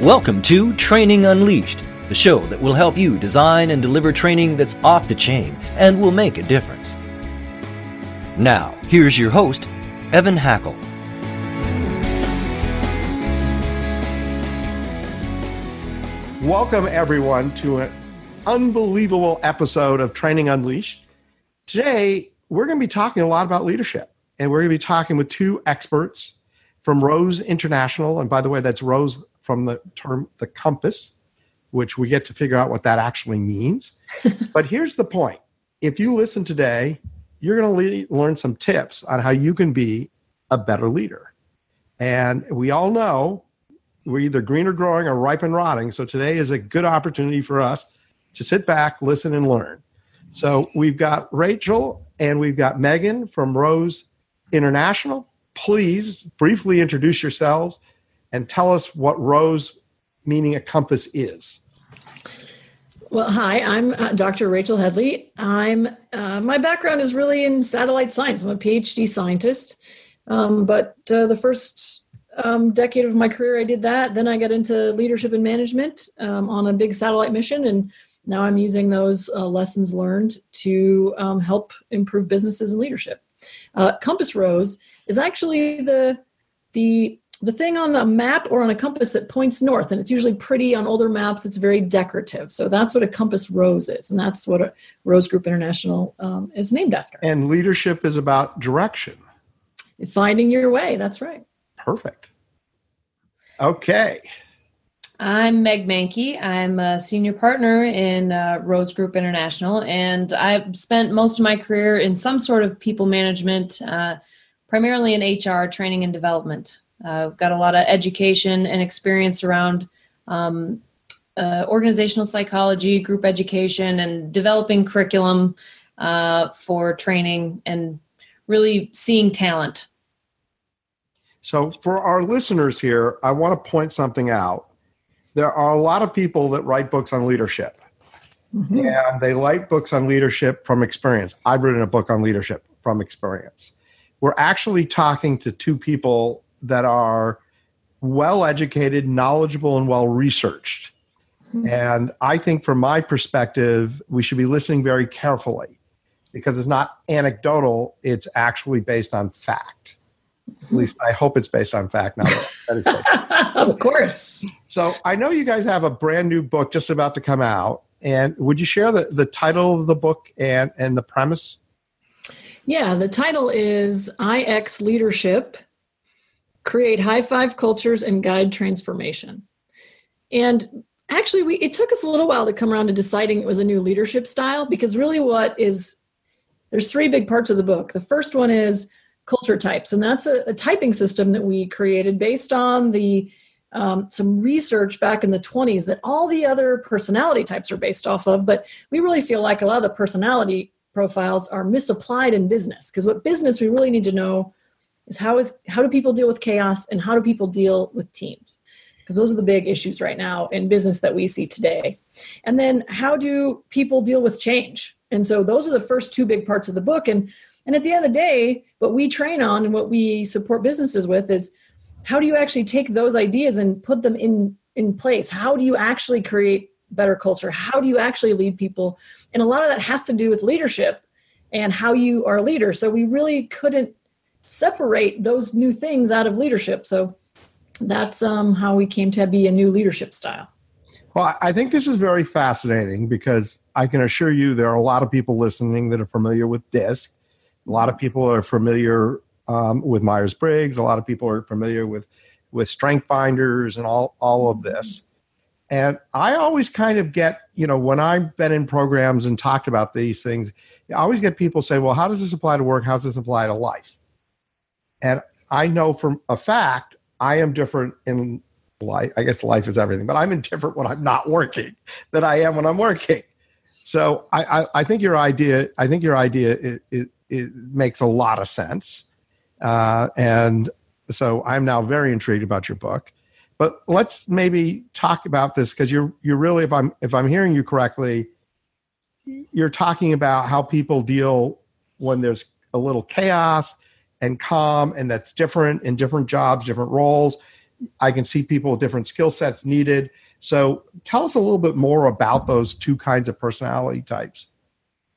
Welcome to Training Unleashed, the show that will help you design and deliver training that's off the chain and will make a difference. Now, here's your host, Evan Hackel. Welcome, everyone, to an unbelievable episode of Training Unleashed. Today, we're going to be talking a lot about leadership, and we're going to be talking with two experts from Rose International. And by the way, that's Rose from the term the compass, which we get to figure out what that actually means. but here's the point if you listen today, you're going to le- learn some tips on how you can be a better leader. And we all know we're either green or growing or ripe and rotting. So today is a good opportunity for us to sit back, listen, and learn. So we've got Rachel and we've got Megan from Rose International. Please briefly introduce yourselves and tell us what Rose, meaning a compass, is. Well, hi, I'm uh, Dr. Rachel Headley. I'm uh, my background is really in satellite science. I'm a PhD scientist, um, but uh, the first um, decade of my career, I did that. Then I got into leadership and management um, on a big satellite mission, and now I'm using those uh, lessons learned to um, help improve businesses and leadership. Uh, compass Rose is actually the the the thing on a map or on a compass that points north and it's usually pretty on older maps it's very decorative. So that's what a compass rose is and that's what a rose group international um, is named after. And leadership is about direction. Finding your way that's right. Perfect. Okay. I'm Meg Mankey. I'm a senior partner in uh, Rose Group International, and I've spent most of my career in some sort of people management, uh, primarily in HR training and development. Uh, I've got a lot of education and experience around um, uh, organizational psychology, group education, and developing curriculum uh, for training and really seeing talent. So, for our listeners here, I want to point something out there are a lot of people that write books on leadership. Mm-hmm. And they write books on leadership from experience. I've written a book on leadership from experience. We're actually talking to two people that are well educated, knowledgeable, and well researched. Mm-hmm. And I think, from my perspective, we should be listening very carefully because it's not anecdotal, it's actually based on fact. At least I hope it's based on fact. Now that is of course. So I know you guys have a brand new book just about to come out, and would you share the, the title of the book and and the premise? Yeah, the title is IX Leadership: Create High Five Cultures and Guide Transformation. And actually, we it took us a little while to come around to deciding it was a new leadership style because really, what is there's three big parts of the book. The first one is culture types. And that's a, a typing system that we created based on the um, some research back in the 20s that all the other personality types are based off of. But we really feel like a lot of the personality profiles are misapplied in business because what business we really need to know is how is how do people deal with chaos and how do people deal with teams because those are the big issues right now in business that we see today and then how do people deal with change and so those are the first two big parts of the book and and at the end of the day, what we train on and what we support businesses with is how do you actually take those ideas and put them in in place? How do you actually create better culture? How do you actually lead people? And a lot of that has to do with leadership and how you are a leader. So we really couldn't separate those new things out of leadership. So that's um, how we came to be a new leadership style. Well, I think this is very fascinating because I can assure you there are a lot of people listening that are familiar with DISC a lot of people are familiar um, with Myers Briggs. A lot of people are familiar with with strength finders and all all of this. And I always kind of get, you know, when I've been in programs and talked about these things, I always get people say, well, how does this apply to work? How does this apply to life? And I know from a fact, I am different in life. I guess life is everything, but I'm indifferent when I'm not working than I am when I'm working. So I, I, I think your idea, I think your idea is, it makes a lot of sense. Uh, and so I'm now very intrigued about your book. But let's maybe talk about this because you're you're really if I'm if I'm hearing you correctly, you're talking about how people deal when there's a little chaos and calm, and that's different in different jobs, different roles. I can see people with different skill sets needed. So tell us a little bit more about those two kinds of personality types.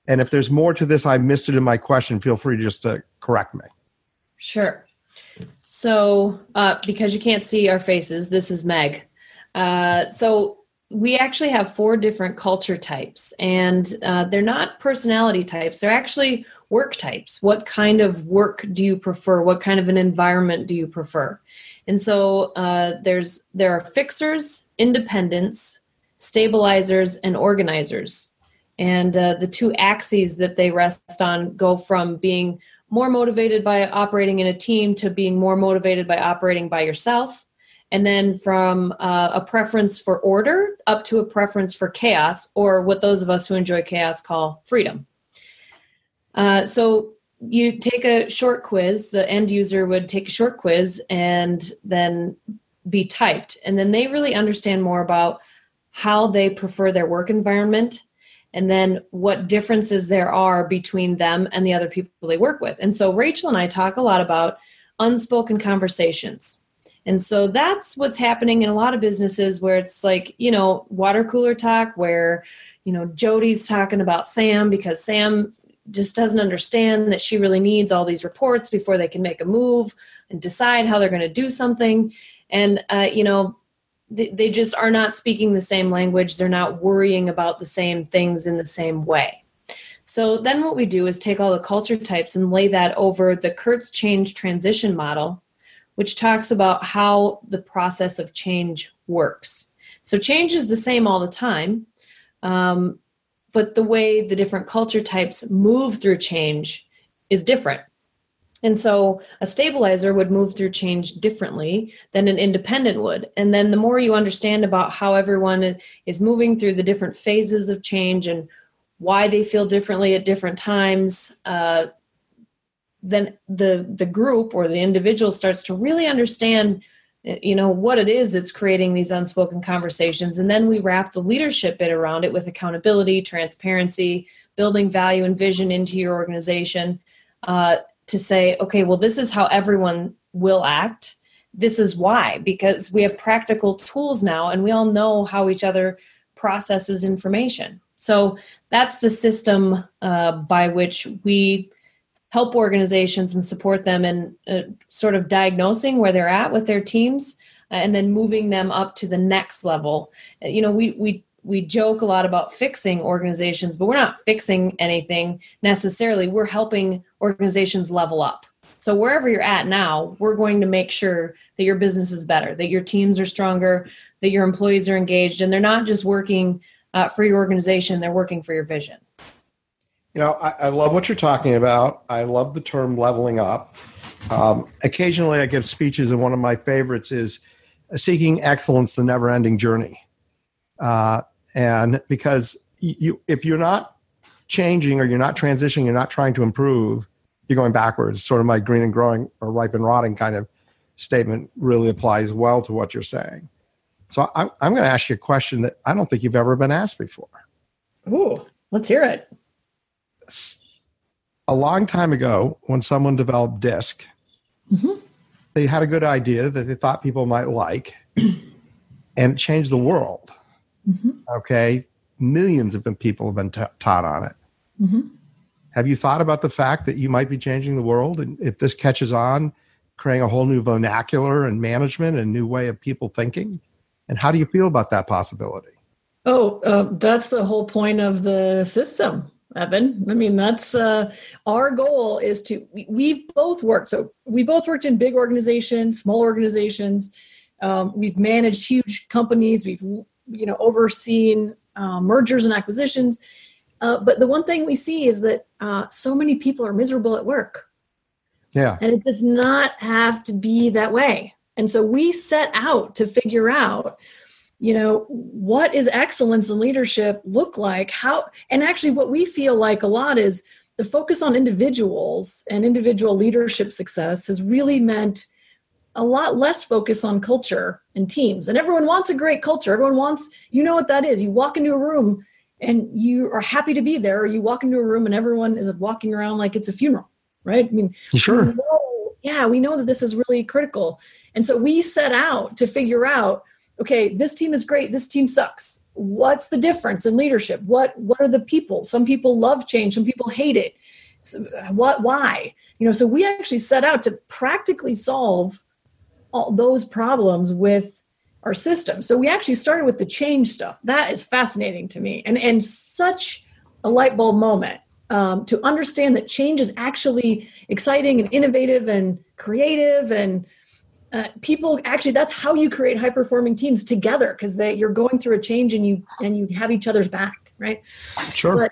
And if there's more to this, I missed it in my question, feel free just to correct me. Sure. So, uh, because you can't see our faces, this is Meg. Uh, so, we actually have four different culture types, and uh, they're not personality types. They're actually work types. What kind of work do you prefer? What kind of an environment do you prefer? And so uh, there's there are fixers, independents, stabilizers, and organizers. And uh, the two axes that they rest on go from being more motivated by operating in a team to being more motivated by operating by yourself. And then from uh, a preference for order up to a preference for chaos, or what those of us who enjoy chaos call freedom. Uh, so you take a short quiz, the end user would take a short quiz and then be typed. And then they really understand more about how they prefer their work environment and then what differences there are between them and the other people they work with. And so Rachel and I talk a lot about unspoken conversations. And so that's what's happening in a lot of businesses where it's like, you know, water cooler talk where, you know, Jody's talking about Sam because Sam just doesn't understand that she really needs all these reports before they can make a move and decide how they're going to do something. And, uh, you know, they, they just are not speaking the same language. They're not worrying about the same things in the same way. So then what we do is take all the culture types and lay that over the Kurtz change transition model, which talks about how the process of change works. So change is the same all the time. Um, but the way the different culture types move through change is different. And so a stabilizer would move through change differently than an independent would. And then the more you understand about how everyone is moving through the different phases of change and why they feel differently at different times, uh, then the the group or the individual starts to really understand you know what it is that's creating these unspoken conversations. And then we wrap the leadership bit around it with accountability transparency building value and vision into your organization uh, to say okay well this is how everyone will act. This is why because we have practical tools now and we all know how each other processes information. So that's the system uh, by which we help organizations and support them in uh, sort of diagnosing where they're at with their teams uh, and then moving them up to the next level. Uh, you know we we we joke a lot about fixing organizations but we're not fixing anything necessarily. We're helping organizations level up. So wherever you're at now we're going to make sure that your business is better that your teams are stronger that your employees are engaged and they're not just working uh, for your organization they're working for your vision you know, I, I, love what you're talking about. I love the term leveling up. Um, occasionally, I give speeches, and one of my favorites is seeking excellence, the never ending journey. Uh, and because you, if you're not changing or you're not transitioning, you're not trying to improve, you're going backwards. Sort of my green and growing or ripe and rotting kind of statement really applies well to what you're saying. So I'm, I'm going to ask you a question that I don't think you've ever been asked before. Ooh, let's hear it a long time ago, when someone developed DISC, mm-hmm. they had a good idea that they thought people might like, and it changed the world. Mm-hmm. Okay, millions of people have been t- taught on it. Mm-hmm. Have you thought about the fact that you might be changing the world, and if this catches on, creating a whole new vernacular and management and new way of people thinking? And how do you feel about that possibility? Oh, uh, that's the whole point of the system. Evan. I mean, that's uh, our goal is to, we, have both worked. So we both worked in big organizations, small organizations. Um, we've managed huge companies. We've, you know, overseen uh, mergers and acquisitions. Uh, but the one thing we see is that uh, so many people are miserable at work. Yeah. And it does not have to be that way. And so we set out to figure out you know what is excellence in leadership look like? How and actually what we feel like a lot is the focus on individuals and individual leadership success has really meant a lot less focus on culture and teams. And everyone wants a great culture. Everyone wants you know what that is. You walk into a room and you are happy to be there or you walk into a room and everyone is walking around like it's a funeral right? I mean sure. we know, yeah, we know that this is really critical. And so we set out to figure out, okay, this team is great, this team sucks. What's the difference in leadership? What what are the people? Some people love change, some people hate it. So what why? You know, so we actually set out to practically solve all those problems with our system. So we actually started with the change stuff. That is fascinating to me, and and such a light bulb moment um, to understand that change is actually exciting and innovative and creative and uh, people actually that's how you create high performing teams together because you're going through a change and you and you have each other's back right? Sure. But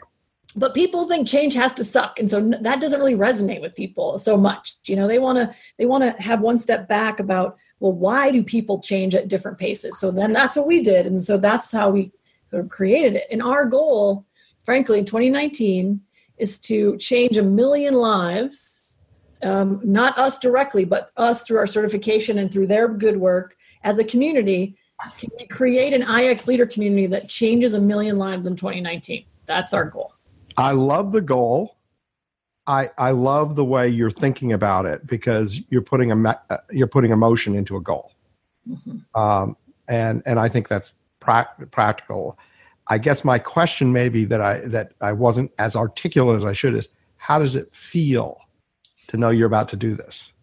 but people think change has to suck and so that doesn't really resonate with people so much you know? They want to they want to have one step back about well why do people change at different paces? So then that's what we did and so that's how we sort of created it. And our goal frankly in 2019 is to change a million lives um, not us directly but us through our certification and through their good work as a community can we create an ix leader community that changes a million lives in 2019 that's our goal I love the goal. I I love the way you're thinking about it because you're putting a uh, you're putting emotion into a goal, mm-hmm. um, and and I think that's pra- practical. I guess my question maybe that I that I wasn't as articulate as I should is how does it feel to know you're about to do this?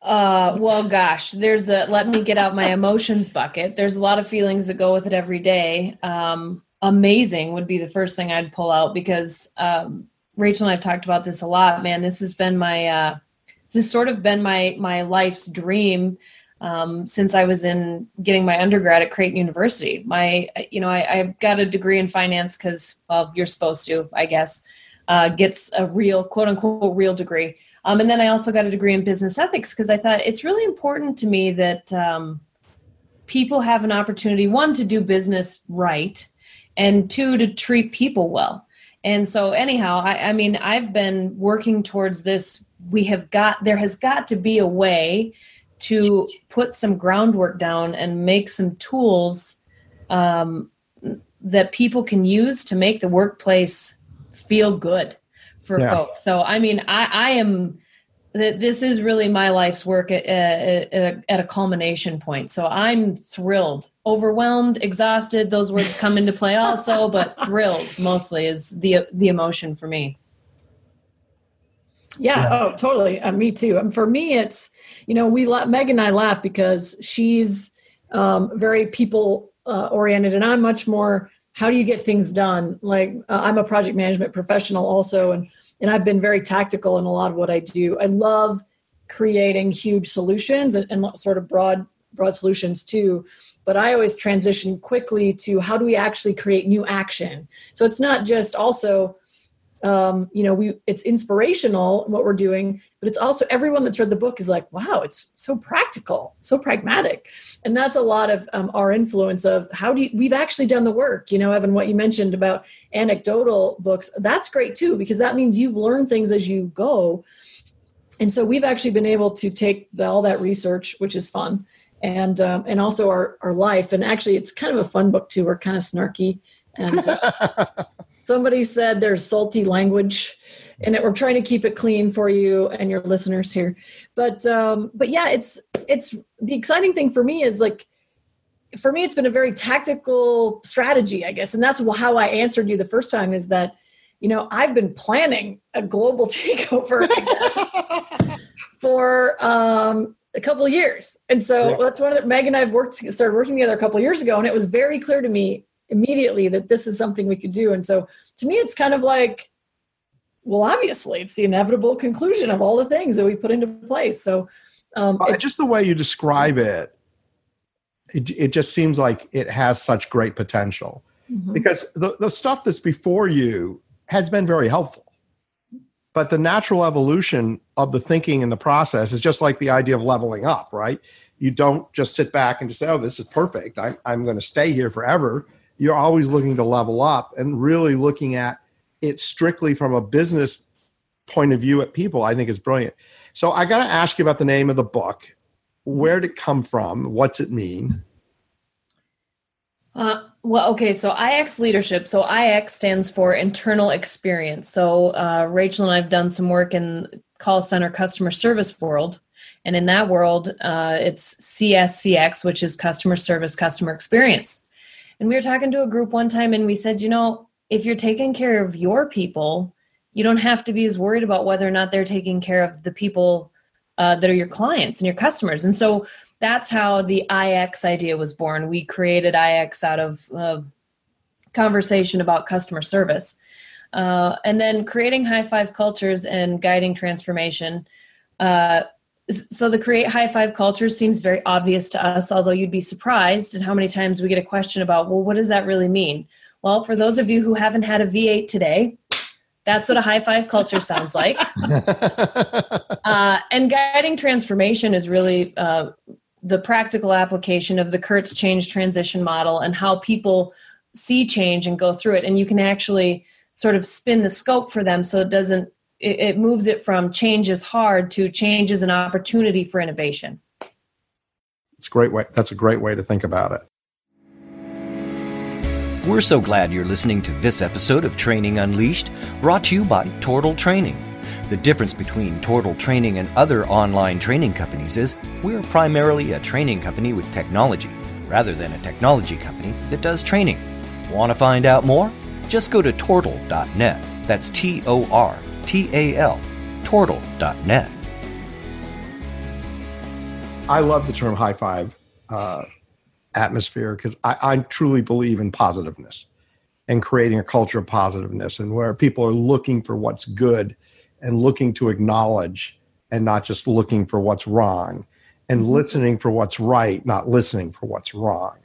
Uh, well, gosh, there's a let me get out my emotions bucket. There's a lot of feelings that go with it every day. Um, amazing would be the first thing I'd pull out because um, Rachel and I've talked about this a lot. Man, this has been my uh, this has sort of been my my life's dream um, since I was in getting my undergrad at Creighton University. My you know I, I got a degree in finance because well you're supposed to I guess uh, gets a real quote unquote real degree. Um, and then I also got a degree in business ethics because I thought it's really important to me that um, people have an opportunity one to do business right and two to treat people well and so anyhow I, I, mean i've been working towards this we have got there has got to be a way to put some groundwork down and make some tools um, that people can use to make the workplace feel good for yeah. folks so i mean i i am that this is really my life's work at, at, at, a culmination point. So I'm thrilled, overwhelmed, exhausted. Those words come into play also, but thrilled mostly is the the emotion for me. Yeah, yeah. oh, totally. Uh, me too. Um, for me, it's you know we Meg and I laugh because she's um, very people uh, oriented, and I'm much more. How do you get things done? Like uh, I'm a project management professional also, and and I've been very tactical in a lot of what I do. I love creating huge solutions and, and sort of broad broad solutions too but i always transition quickly to how do we actually create new action so it's not just also um, you know we it's inspirational what we're doing but it's also everyone that's read the book is like wow it's so practical so pragmatic. And that's a lot of um, our influence of how do you, we've actually done the work you know evan what you mentioned about anecdotal books. That's great too because that means you've learned things as you go. And so we've actually been able to take the, all that research which is fun and um, and also our our life. And actually it's kind of a fun book too. We're kind of snarky. And uh, somebody said there's salty language and it, we're trying to keep it clean for you and your listeners here but um but yeah it's it's the exciting thing for me is like for me it's been a very tactical strategy i guess and that's how i answered you the first time is that you know i've been planning a global takeover for um a couple of years and so yeah. that's one of the meg and i've worked started working together a couple of years ago and it was very clear to me immediately that this is something we could do. And so to me, it's kind of like, well, obviously, it's the inevitable conclusion of all the things that we put into place. So, um, just the way you describe it, it, it just seems like it has such great potential mm-hmm. because the, the stuff that's before you has been very helpful. But the natural evolution of the thinking and the process is just like the idea of leveling up, right? You don't just sit back and just say, oh, this is perfect. I, I'm going to stay here forever you're always looking to level up and really looking at it strictly from a business point of view at people, I think is brilliant. So I got to ask you about the name of the book. Where did it come from? What's it mean? Uh, well, okay, so IX leadership. So IX stands for internal experience. So uh, Rachel and I have done some work in call center customer service world. And in that world, uh, it's CSCX, which is customer service, customer experience. And we were talking to a group one time and we said, you know, if you're taking care of your people, you don't have to be as worried about whether or not they're taking care of the people uh, that are your clients and your customers. And so that's how the IX idea was born. We created IX out of conversation about customer service. Uh, and then creating high five cultures and guiding transformation. Uh, so the create high five culture seems very obvious to us, although you'd be surprised at how many times we get a question about, well, what does that really mean? Well, for those of you who haven't had a V8 today, that's what a high five culture sounds like. uh, and guiding transformation is really uh, the practical application of the Kurtz change transition model and how people see change and go through it. And you can actually sort of spin the scope for them so it doesn't, it, it moves it from change is hard to change is an opportunity for innovation. It's a great way. That's a great way to think about it. We're so glad you're listening to this episode of Training Unleashed, brought to you by Tortal Training. The difference between Tortal Training and other online training companies is we're primarily a training company with technology, rather than a technology company that does training. Want to find out more? Just go to tortal.net. That's T O R T A L, tortal.net. I love the term high five. Uh, atmosphere because I, I truly believe in positiveness and creating a culture of positiveness and where people are looking for what's good and looking to acknowledge and not just looking for what's wrong and mm-hmm. listening for what's right, not listening for what's wrong.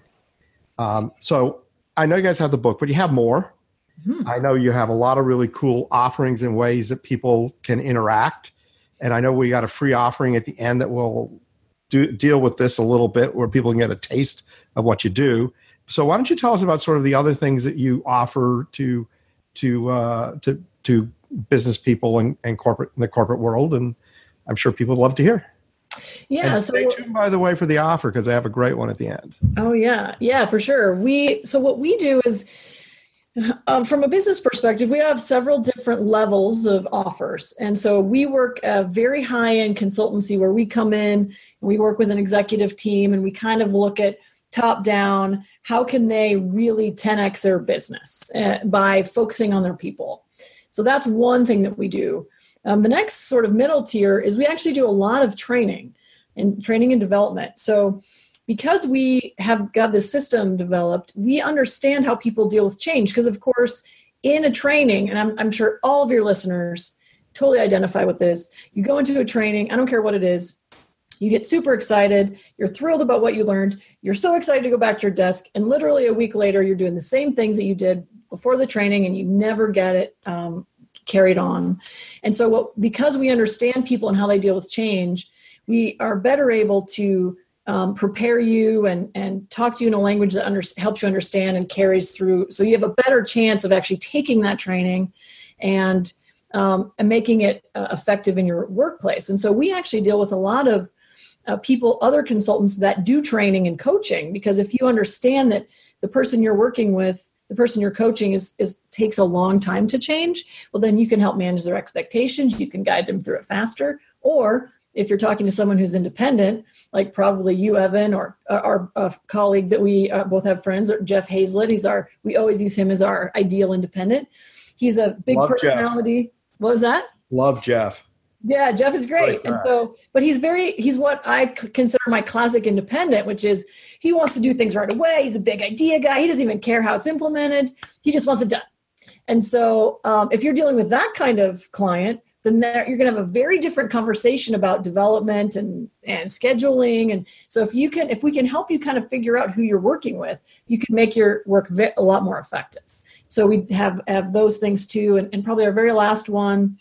Um, so I know you guys have the book, but you have more. Mm-hmm. I know you have a lot of really cool offerings and ways that people can interact. And I know we got a free offering at the end that will do, deal with this a little bit where people can get a taste of what you do. So why don't you tell us about sort of the other things that you offer to to uh, to to business people and, and corporate in the corporate world, and I'm sure people would love to hear. Yeah. And stay tuned, by the way, for the offer because they have a great one at the end. Oh yeah, yeah, for sure. We so what we do is um, from a business perspective, we have several different levels of offers. And so we work a very high end consultancy where we come in and we work with an executive team and we kind of look at top down how can they really 10x their business uh, by focusing on their people. So that's one thing that we do. Um, the next sort of middle tier is we actually do a lot of training and training and development. So because we have got this system developed, we understand how people deal with change. Because, of course, in a training, and I'm, I'm sure all of your listeners totally identify with this, you go into a training, I don't care what it is, you get super excited, you're thrilled about what you learned, you're so excited to go back to your desk, and literally a week later, you're doing the same things that you did before the training, and you never get it um, carried on. And so, what, because we understand people and how they deal with change, we are better able to um, prepare you and and talk to you in a language that under, helps you understand and carries through. So you have a better chance of actually taking that training and um, and making it uh, effective in your workplace. And so we actually deal with a lot of uh, people, other consultants that do training and coaching, because if you understand that the person you're working with the person you're coaching is, is takes a long time to change well then you can help manage their expectations you can guide them through it faster or if you're talking to someone who's independent, like probably you, Evan, or our, colleague that we uh, both have friends, or Jeff Hayzlett, he's our, we always use him as our ideal independent. He's a big Love personality. Jeff. What was that? Love Jeff. Yeah, Jeff is great. and so, but he's very, he's what I consider my classic independent, which is he wants to do things right away. He's a big idea guy. He doesn't even care how it's implemented. He just wants it done. And so, um, if you're dealing with that kind of client, then you're going to have a very different conversation about development and, and scheduling. And so if you can, if we can help you kind of figure out who you're working with, you can make your work a lot more effective. So we have, have those things too. And, and probably our very last one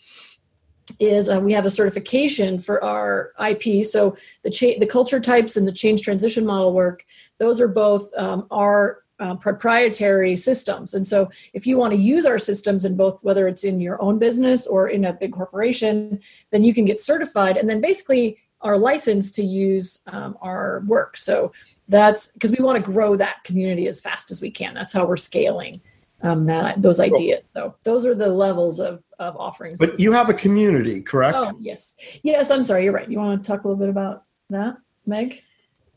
is uh, we have a certification for our IP. So the cha- the culture types and the change transition model work, those are both um, our uh, proprietary systems. And so, if you want to use our systems in both, whether it's in your own business or in a big corporation, then you can get certified and then basically are licensed to use um, our work. So, that's because we want to grow that community as fast as we can. That's how we're scaling. um, that those ideas. So those are the levels of of offerings. But you have a community, correct? Oh yes, yes. I'm sorry. You're right. You want to talk a little bit about that, Meg?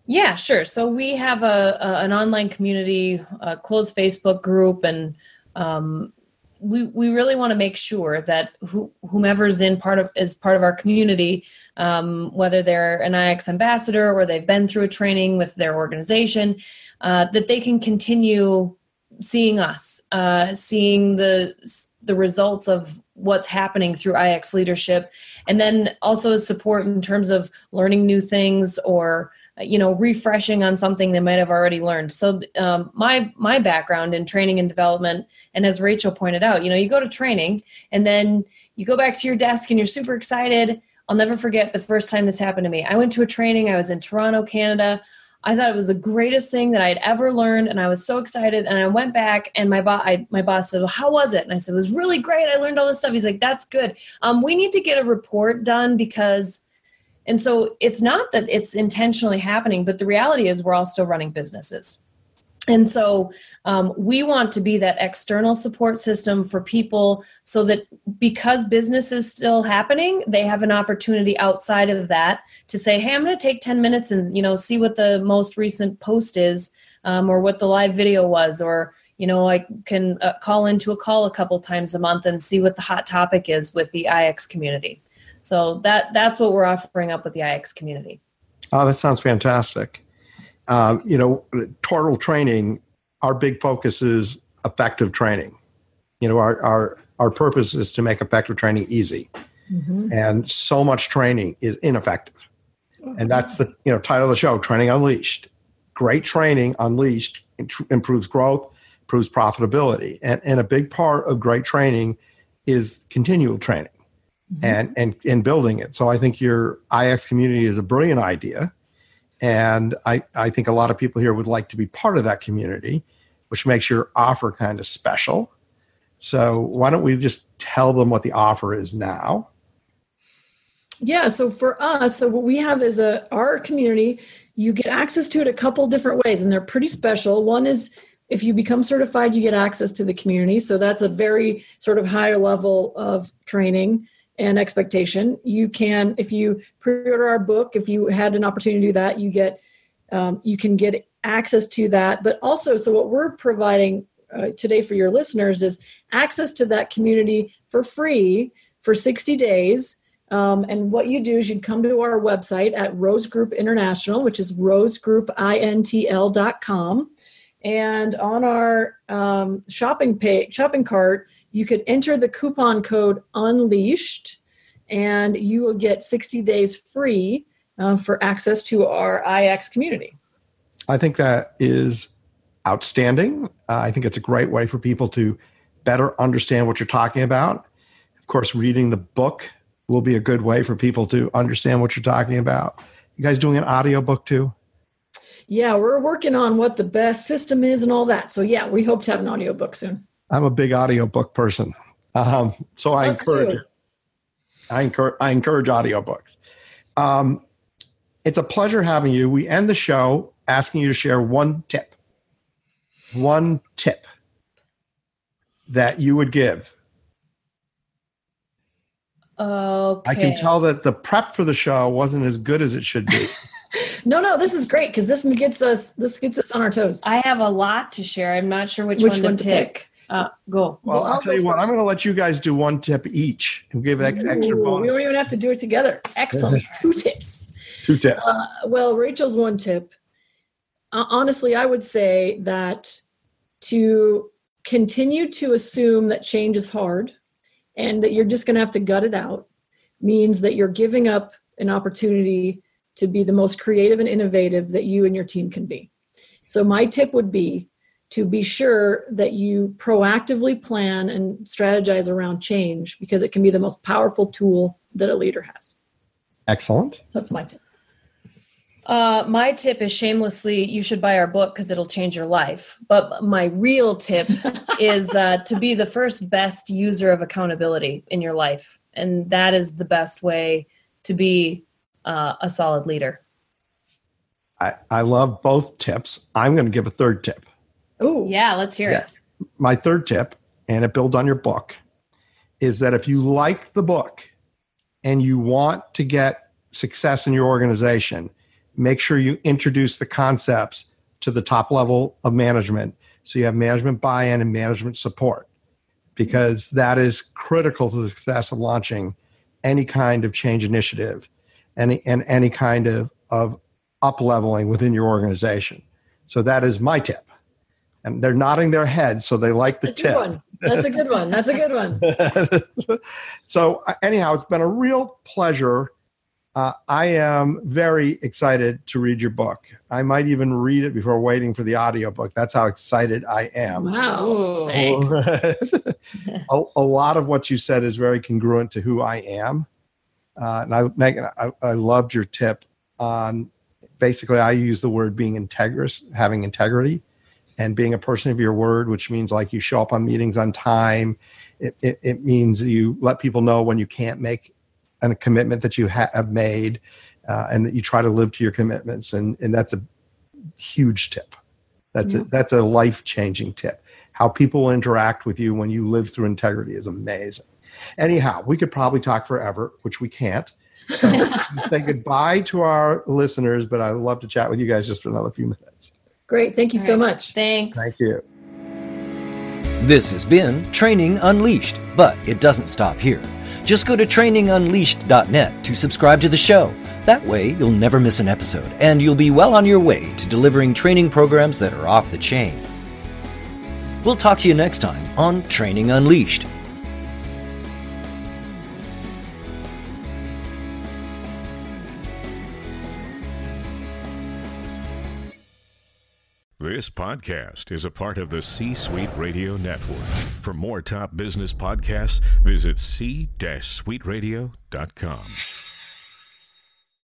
Yeah, sure. So we have a, a an online community, a closed Facebook group, and um, we we really want to make sure that who, whomever's in part of is part of our community, um, whether they're an IX ambassador or they've been through a training with their organization, uh, that they can continue seeing us, uh, seeing the the results of what's happening through IX leadership, and then also support in terms of learning new things or you know refreshing on something they might have already learned. So um, my my background in training and development and as rachel pointed out you know you go to training and then you go back to your desk and you're super excited. I'll never forget the first time this happened to me. I went to a training i was in toronto canada. I thought it was the greatest thing that i'd ever learned and i was so excited and i went back and my, bo- I, my boss said well how was it? And i said it was really great. I learned all this stuff. He's like that's good. Um, we need to get a report done because and so it's not that it's intentionally happening, but the reality is we're all still running businesses. And so um, we want to be that external support system for people so that because business is still happening, they have an opportunity outside of that to say, hey, I'm going to take 10 minutes and, you know, see what the most recent post is um, or what the live video was or, you know, I can uh, call into a call a couple times a month and see what the hot topic is with the IX community. So that that's what we're offering up with the IX community. Oh, that sounds fantastic. Um, you know, Tortal Training, our big focus is effective training. You know, our our our purpose is to make effective training easy, mm-hmm. and so much training is ineffective, and that's the you know title of the show: Training Unleashed. Great training unleashed improves growth, improves profitability, and and a big part of great training is continual training mm-hmm. and and and building it. So I think your IX community is a brilliant idea, and I I think a lot of people here would like to be part of that community, which makes your offer kind of special. So why don't we just tell them what the offer is now? Yeah, so for us, so what we have is a our community, you get access to it a couple different ways and they're pretty special. One is if you become certified, you get access to the community. So that's a very sort of higher level of training and expectation. You can, if you pre-order our book, if you had an opportunity to do that, you get, um, you can get access to that. But also, so what we're providing uh, today for your listeners is access to that community for free for 60 days. Um, and what you do is you'd come to our website at Rose Group International, which is rosegroupintl.com. And on our um, shopping page, shopping cart, you could enter the coupon code unleashed and you will get 60 days free uh, for access to our ix community. I think that is outstanding. Uh, i think it's a great way for people to better understand what you're talking about. Of course reading the book will be a good way for people to understand what you're talking about. You guys doing an audio book too yeah we're working on what the best system is and all that so yeah we hope to have an audiobook soon I'm a big audiobook person. Um, so I encourage I encourage I encourage audiobooks. Um, it's a pleasure having you. We end the show asking you to share one tip. One tip that you would give. Okay. I can tell that the prep for the show wasn't as good as it should be. no, no, this is great because this gets us this gets us on our toes. I have a lot to share. I'm not sure which, which one, one, to pick. pick. Uh, go. Well, well I'll, I'll tell you what. I'm going to let you guys do one tip each and give that extra bonus. We don't even have to do it together. Excellent. Two tips. Two tips. Uh, well, Rachel's one tip. Uh, honestly, I would say that to continue to assume that change is hard and that you're just going to have to gut it out means that you're giving up an opportunity to be the most creative and innovative that you and your team can be. So, my tip would be to be sure that you proactively plan and strategize around change because it can be the most powerful tool that a leader has. Excellent. So that's my tip. Uh, my tip is shamelessly, you should buy our book because it'll change your life. But my real tip is uh, to be the first best user of accountability in your life. And that is the best way to be uh, a solid leader. I, I love both tips. I'm going to give a third tip. Oh, yeah, let's hear yes. it. my third tip, and it builds on your book, is that if you like the book and you want to get success in your organization, make sure you introduce the concepts to the top level of management so you have management buy in and management support because that is critical to the success of launching any kind of change initiative any, and any kind of, of up leveling within your organization. So that is my tip. And they're nodding their head, so they like the That's a tip. good one. That's a good one. That's a good one. so uh, anyhow, it's been a real pleasure. Uh, I am very excited to read your book. I might even read it before waiting for the audiobook. That's how excited I am. Wow. Ooh. Thanks. a, a lot of what you said is very congruent to who I am. Uh, and I, Megan, I, I loved your tip on basically, I use the word being integrous, having integrity, and being a person of your word, which means like you show up on meetings on time. It, it, it means you let people know when you can't make a commitment that you ha- have made uh, and that you try to live to your commitments. And, and that's a huge tip. That's a, that's a life changing tip. How people interact with you when you live through integrity is amazing. Anyhow, we could probably talk forever, which we can't. So say goodbye to our listeners, but I'd love to chat with you guys just for another few minutes. Great. Thank you All so right. much. Thanks. Thank you. This has been Training Unleashed, but it doesn't stop here. Just go to trainingunleashed.net to subscribe to the show. That way, you'll never miss an episode, and you'll be well on your way to delivering training programs that are off the chain. We'll talk to you next time on Training Unleashed. This podcast is a part of the C Suite Radio Network. For more top business podcasts, visit c-suiteradio.com.